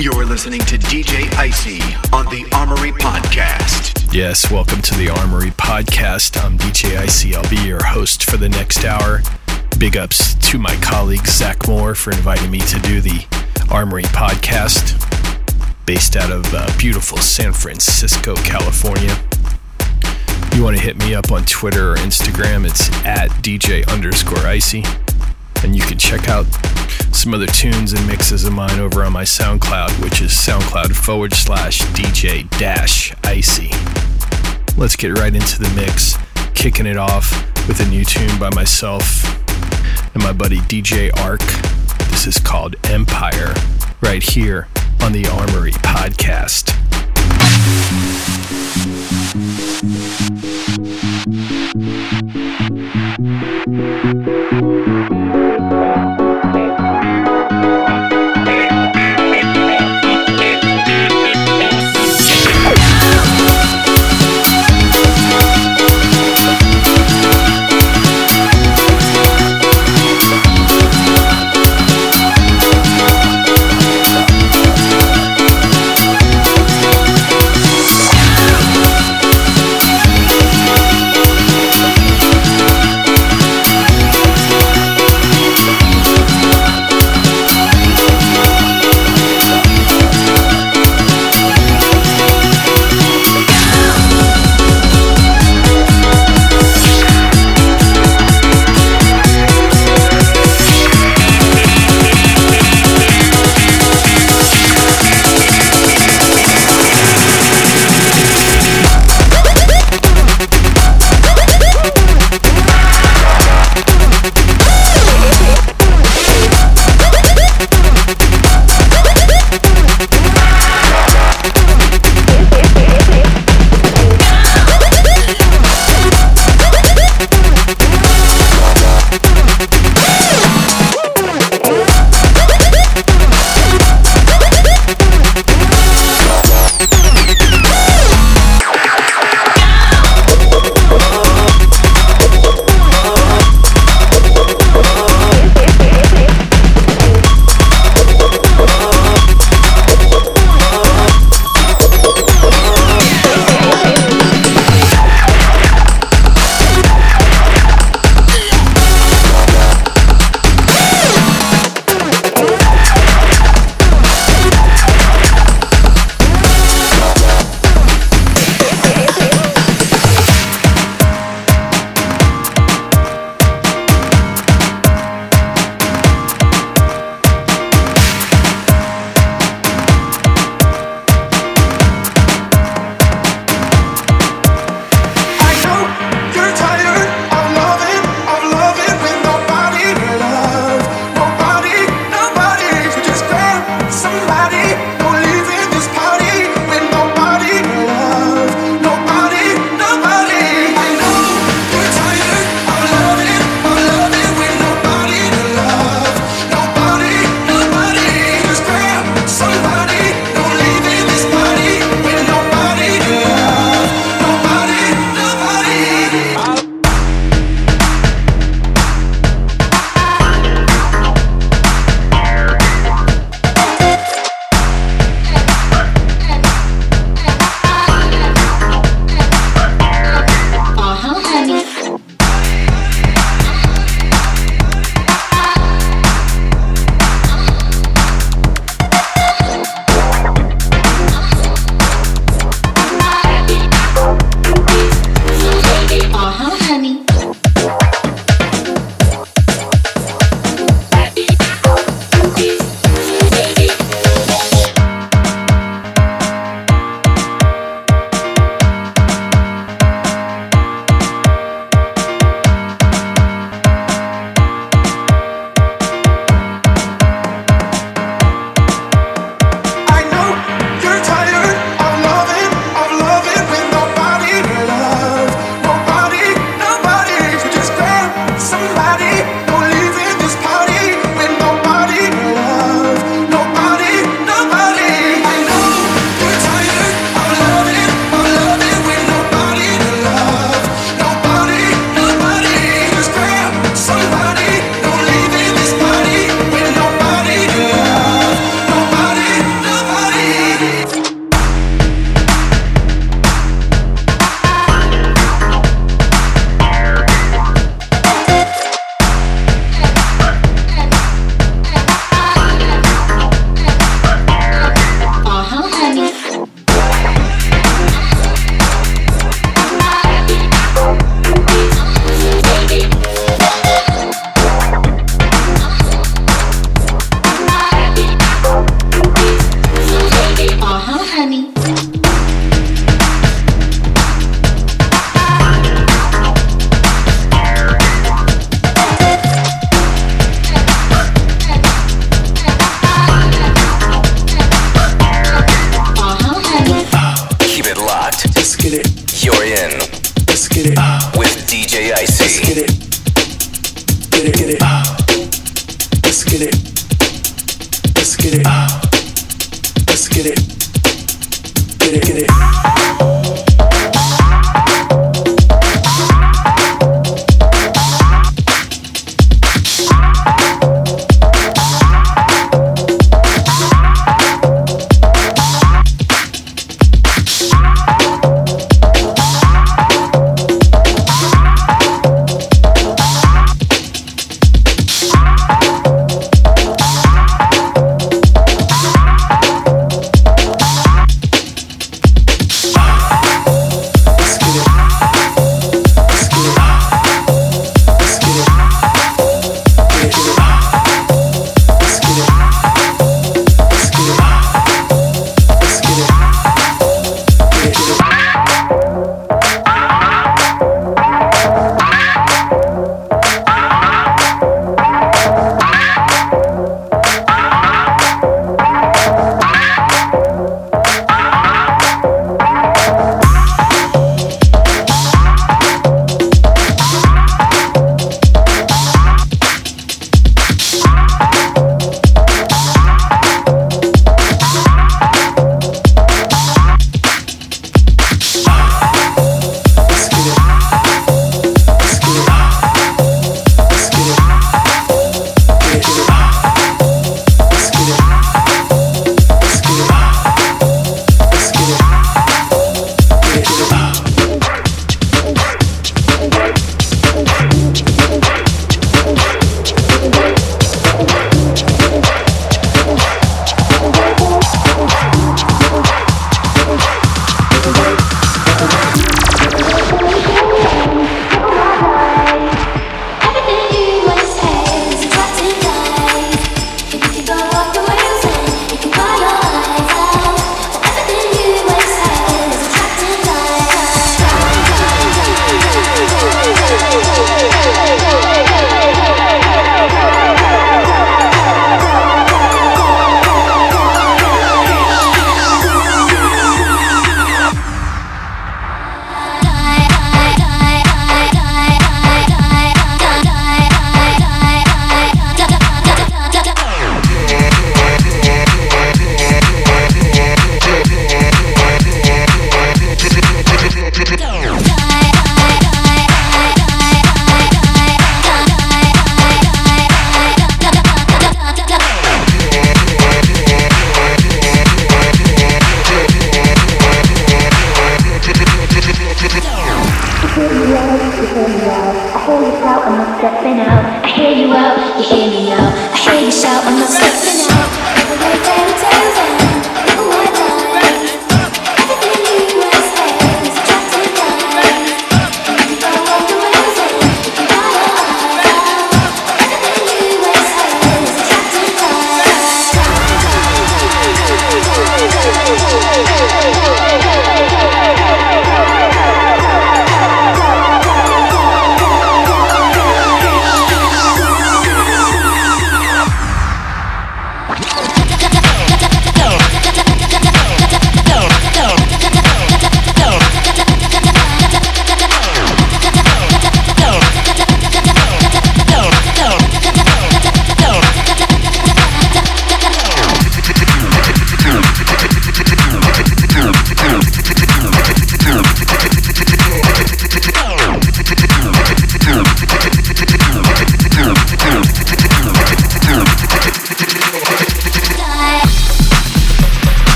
You're listening to DJ Icey on the Armory Podcast. Yes, welcome to the Armory Podcast. I'm DJ Icey. I'll be your host for the next hour. Big ups to my colleague Zach Moore for inviting me to do the Armory Podcast, based out of uh, beautiful San Francisco, California. You want to hit me up on Twitter or Instagram? It's at DJ underscore Icey. And you can check out some other tunes and mixes of mine over on my SoundCloud, which is SoundCloud forward slash DJ dash icey. Let's get right into the mix, kicking it off with a new tune by myself and my buddy DJ Ark. This is called Empire, right here on the Armory Podcast.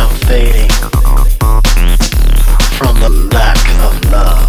I'm fading from the lack of love.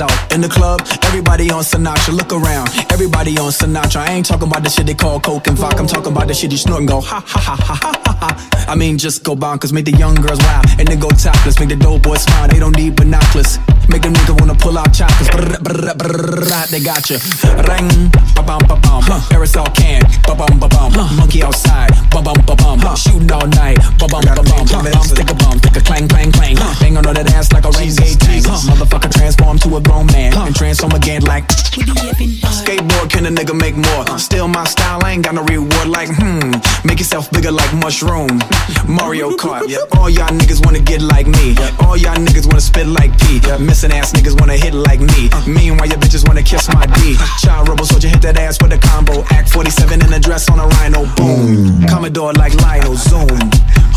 Out. In the club, everybody on Sinatra. Look around, everybody on Sinatra. I ain't talking about the shit they call coke and vodka. I'm talking about the shit you snort and go, ha, ha, ha, ha, ha, ha, ha. I mean, just go bonkers. Make the young girls wild and then go topless. Make the dope boys smile. They don't need binoculars. Make them niggas wanna pull out chakras. Brr, brr, brr, they got you. Ring, ba bum ba bum. Aerosol can, ba bum ba bum. Monkey outside, ba bum ba bum. Shooting all night, ba bum ba bum. Bum stick a bum, stick a clang clang clang. Bang on that ass like a rain gauge tank. Motherfucker transform to a grown man and transform again like. Skateboard can a nigga make more? Still my style, I ain't got no reward like hmm. Make yourself bigger like mushroom. Mario Kart. All y'all niggas wanna get like me. All y'all niggas wanna spit like P. Missing ass niggas wanna hit like me. Meanwhile, your bitches wanna kiss my D. Child rebel soldier hit that ass with a combo. Act 47 in a dress on a rhino. Boom. Commodore like Lionel. Zoom.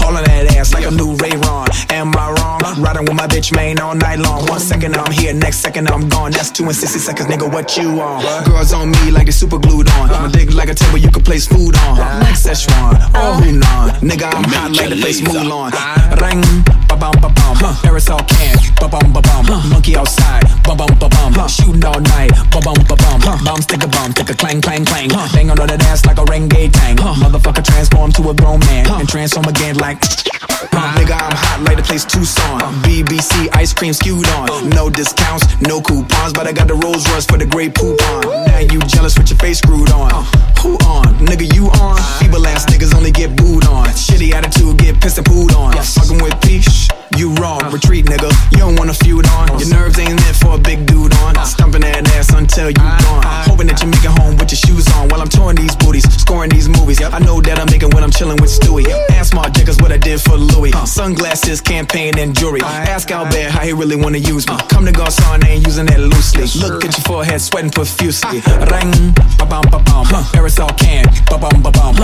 All of that ass like a new Ray Ron. Am I wrong? Riding with my bitch main all night long. One second I'm here, next second I'm gone. That's two and 60 seconds, nigga. What you on? Girls on me like they super glued on. My dick like a table you can place food on. Like Szechuan or Hunan. Nigga, I'm hot like the place Mulan. Ring, ba bum ba bum. Aerosol can, ba bum ba bum. Monkey outside, ba bum ba bum. Shooting all night, ba bum ba bum. Bum stick a bum, stick a clang clang clang. Bang on that ass like a Renge tank. Motherfucker transform to a grown man and transform again like. Nigga, I'm hot like the place Tucson. BBC ice cream skewed on. No discounts, no coupons, but I got the Rolls Royce for the Grey Poupon. Now you jealous with your face screwed on. Who on? Nigga, you on? Feeble ass niggas only get booed on. Shitty attitude, get pissed and pooed on. Fucking with peace. You wrong, retreat nigga. You don't wanna feud on. Your nerves ain't meant for a big dude on. Stumping that ass until you gone. Hoping that you make it home with your shoes on while I'm touring these booties, scoring these movies. I know that I'm making when I'm chilling with Stewie. Ask Marc Jacobs what I did for Louis. Sunglasses, campaign, and jewelry. Ask Albert how he really wanna use me. Comme des Garçons, I ain't using that loosely. Look at your forehead, sweating profusely. Ring, ba bum ba bum. Aerosol can, ba bum ba bum.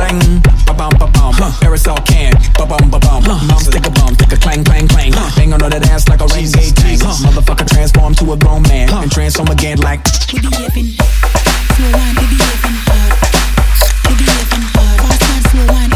Ring, ba bum ba bum. Aerosol can, ba bum ba bum. Stick a bum, stick a Bang! Bang! Bang! Huh. Bang on that ass like a rain tank. Motherfucker transform to a grown man and transform again like. Slow wine, Fast time, slow wine.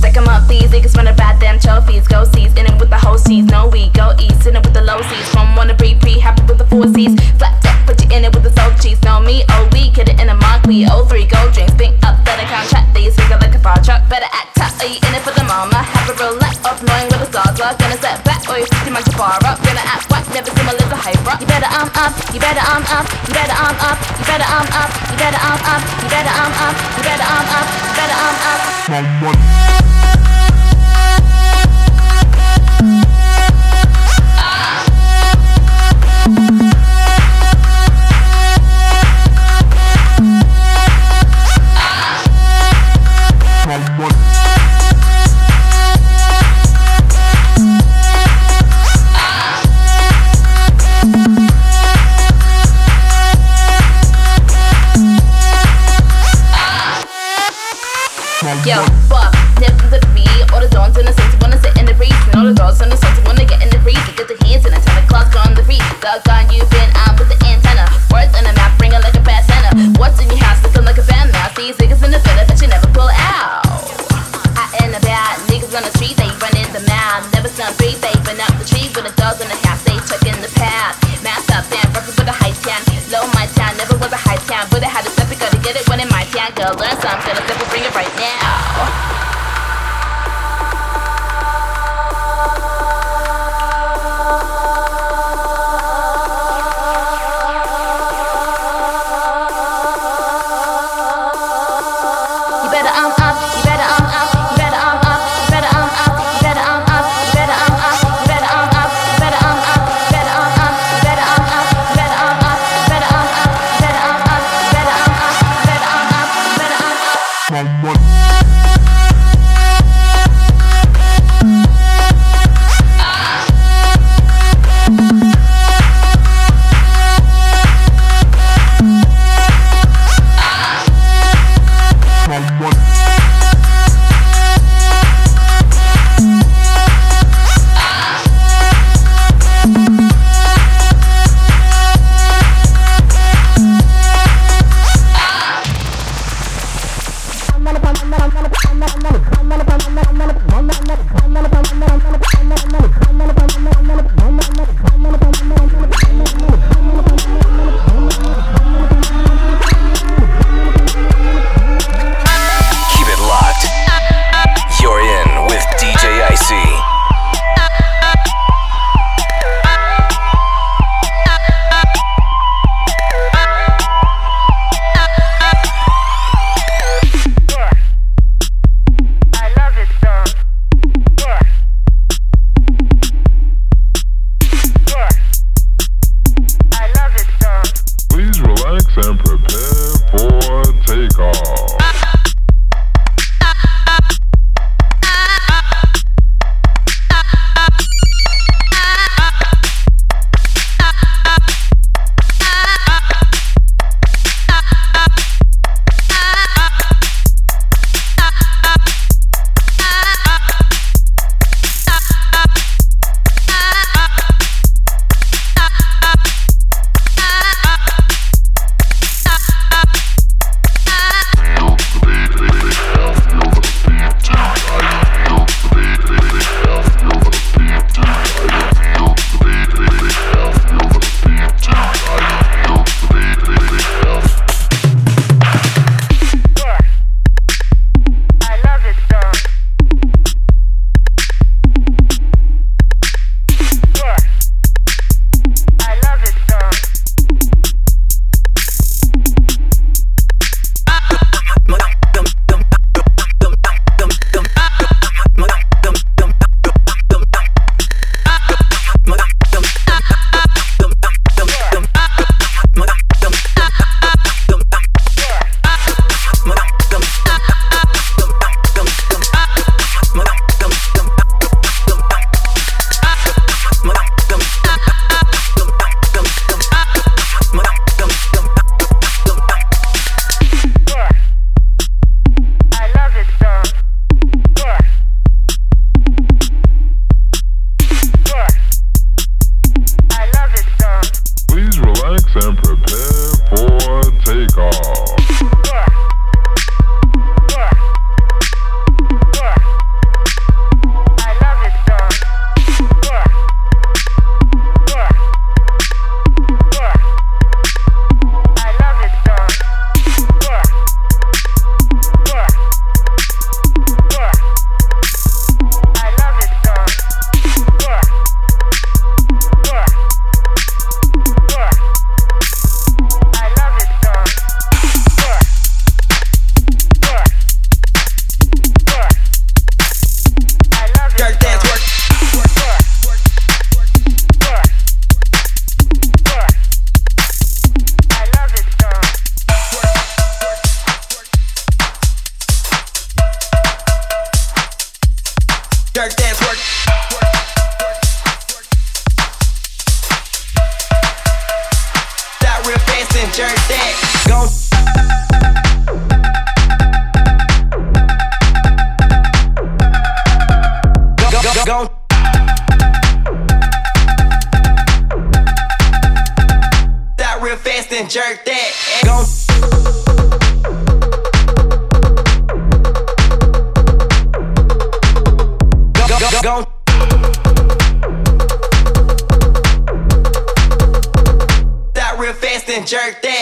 Sick em up these niggas wanna bat them trophies. Go seas, in it with the whole seas. No we go east, in it with the low seas. From wanna be pre happy with the four seas. Flat deck, put you in it with the salt cheese. No me, oh we get it in a mock we over bar chart. Better act tough, are you in it for the mama? Have a real lack of knowing where the stars are. Gonna set back, or you're see my far up. Gonna act white, never see my little hype rock. You better arm up, you better arm up, you better arm up, you better arm up, you better arm up, you better arm up, you better arm up, you better arm up. Someone. Yo, fuck, to the beat. All the in the wanna sit in the all the girls in the wanna get in the. Get the hands the on the. The you been out with the antenna. Words map, bring it like a. What's in your house like a? These niggas in the bet you never pull out. About niggas on the street, they the mouth. Never the the dogs in the house, they check in the path. Mass up the high town. Low my town, never a high town, but I had step it, gotta get it when in unless I'm gonna simple bring it right now. Jerk that.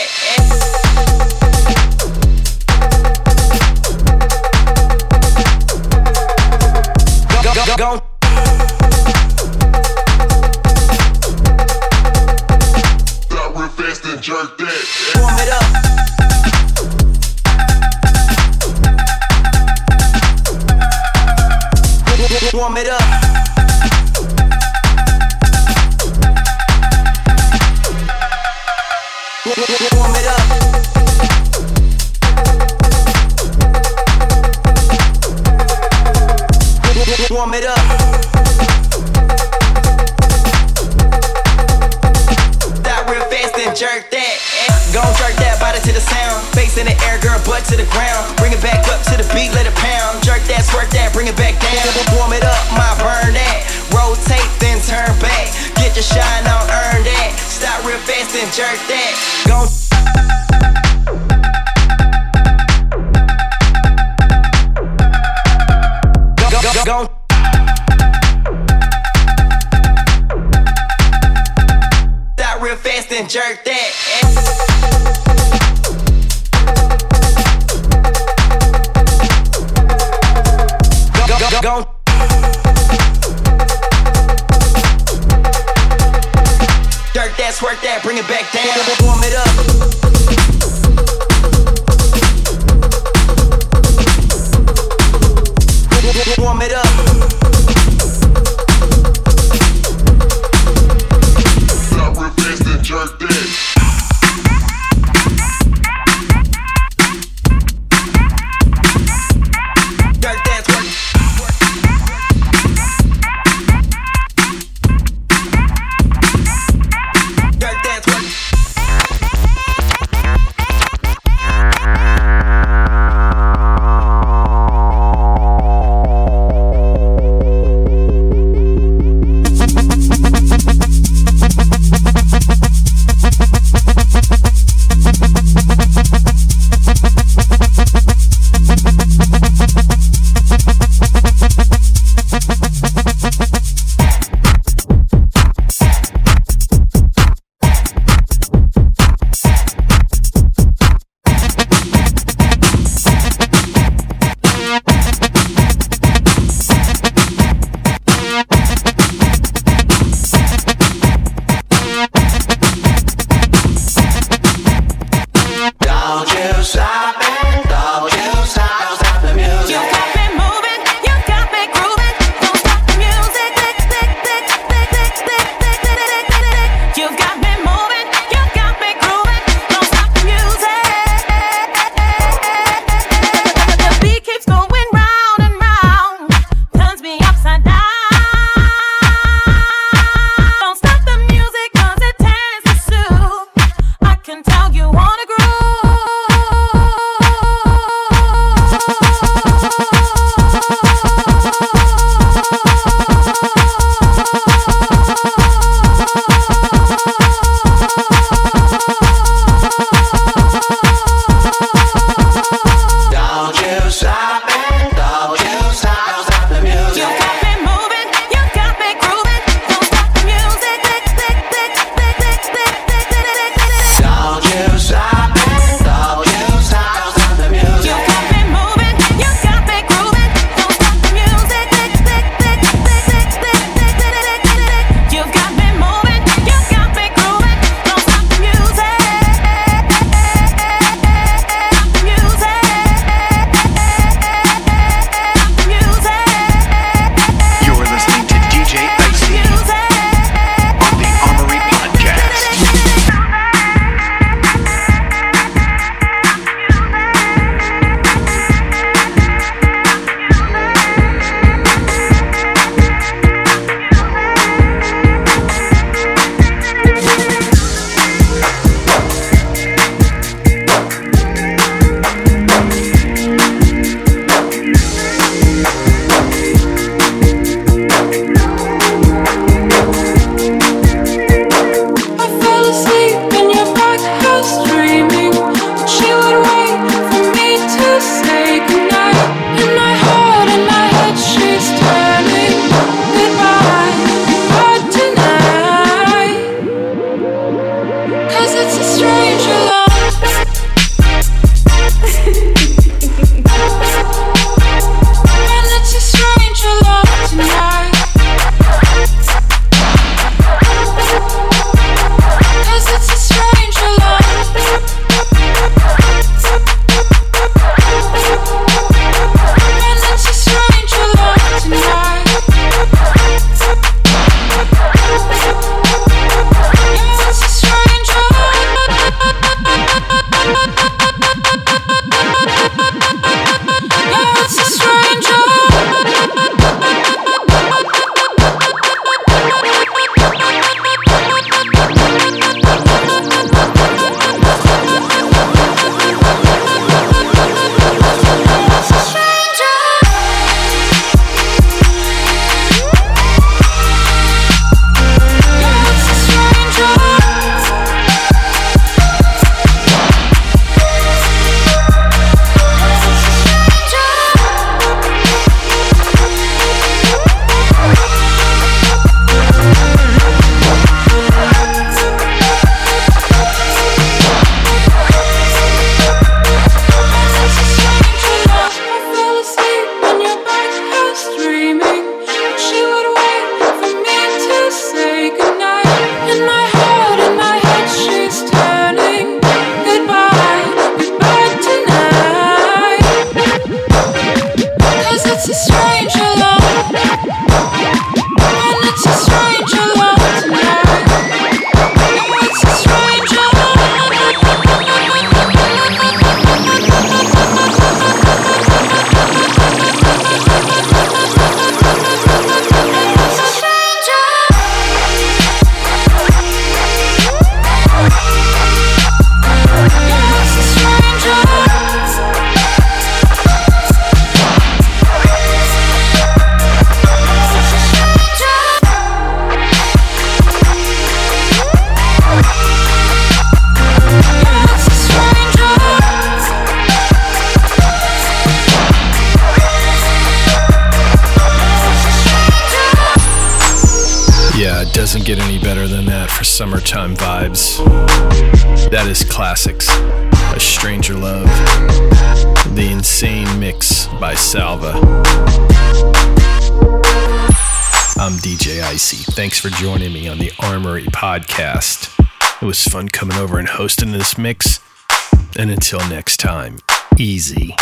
Until next time, easy.